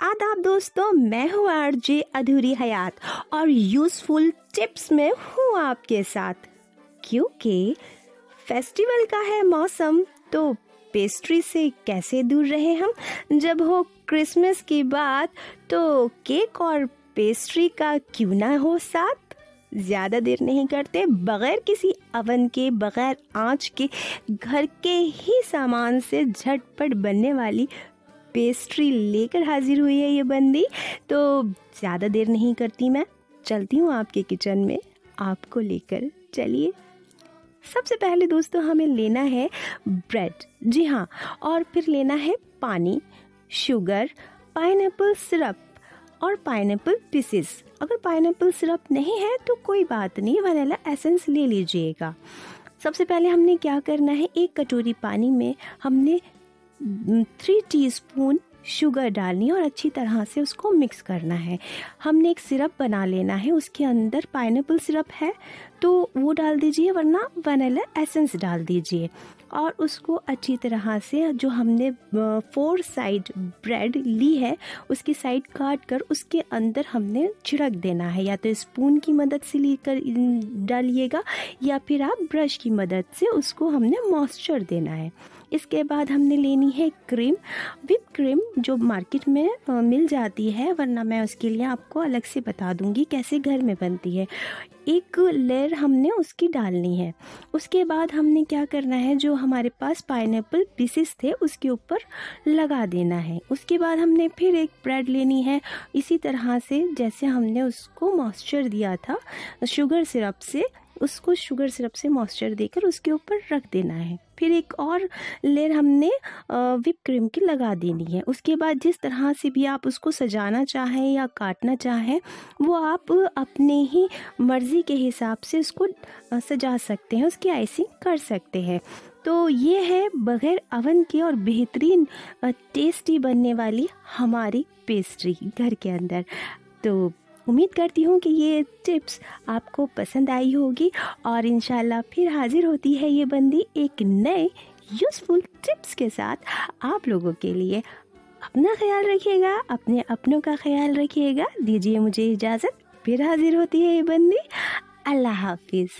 आदाब दोस्तों, मैं हूँ आरजे अधूरी हयात और यूज़फुल टिप्स में हूँ आपके साथ। क्योंकि फेस्टिवल का है मौसम तो पेस्ट्री से कैसे दूर रहे हम? जब हो क्रिसमस की बात तो केक और पेस्ट्री का क्यों ना हो साथ? ज़्यादा देर नहीं करते, बगैर किसी अवन के, बगैर आँच के, घर के ही सामान से झटपट बनने वाली पेस्ट्री लेकर हाजिर हुई है ये बंदी। तो ज़्यादा देर नहीं करती मैं। चलती हूँ आपके किचन में। आपको लेकर चलिए। सबसे पहले दोस्तों हमें लेना है ब्रेड। जी हाँ और फिर लेना है पानी, शुगर पाइन सिरप और पाइन पीसेस। अगर पाइन सिरप नहीं है तो कोई बात नहीं, वनीला एसेंस ले लीजिएगा। सबसे पहले हमने क्या करना है, एक कटोरी पानी में हमने थ्री टीस्पून शुगर डालनी और अच्छी तरह से उसको मिक्स करना है। हमने एक सिरप बना लेना है, उसके अंदर पाइनएप्पल सिरप है तो वो डाल दीजिए, वरना वनीला एसेंस डाल दीजिए। और उसको अच्छी तरह से जो हमने फोर साइड ब्रेड ली है, उसकी साइड काट कर उसके अंदर हमने छिड़क देना है। या तो स्पून की मदद से लेकर डालिएगा, या फिर आप ब्रश की मदद से उसको हमने मॉइस्चर देना है। इसके बाद हमने लेनी है क्रीम। विप क्रीम जो मार्केट में मिल जाती है, वरना मैं उसके लिए आपको अलग से बता दूँगी कैसे घर में बनती है। एक लेयर हमने उसकी डालनी है। उसके बाद हमने क्या करना है, जो हमारे पास पाइन पीसेस थे, उसके ऊपर लगा देना है। उसके बाद हमने फिर एक ब्रेड लेनी है। इसी तरह से जैसे हमने उसको मॉइस्चर दिया था शुगर सिरप से उसको शुगर सिरप से मॉइस्चर देकर उसके ऊपर रख देना है। फिर एक और लेयर हमने विप क्रीम की लगा देनी है। उसके बाद जिस तरह से भी आप उसको सजाना चाहें या काटना चाहें, वो आप अपने ही मर्ज़ी के हिसाब से उसको सजा सकते हैं, उसकी आइसिंग कर सकते हैं। तो ये है बग़ैर अवन के और बेहतरीन टेस्टी बनने वाली हमारी पेस्ट्री घर के अंदर। तो उम्मीद करती हूँ कि ये टिप्स आपको पसंद आई होगी और इन फिर हाजिर होती है ये बंदी एक नए यूज़फुल टिप्स के साथ आप लोगों के लिए। अपना ख्याल रखिएगा, अपने अपनों का ख्याल रखिएगा। दीजिए मुझे इजाज़त, फिर हाजिर होती है ये बंदी। अल्लाह हाफिज़।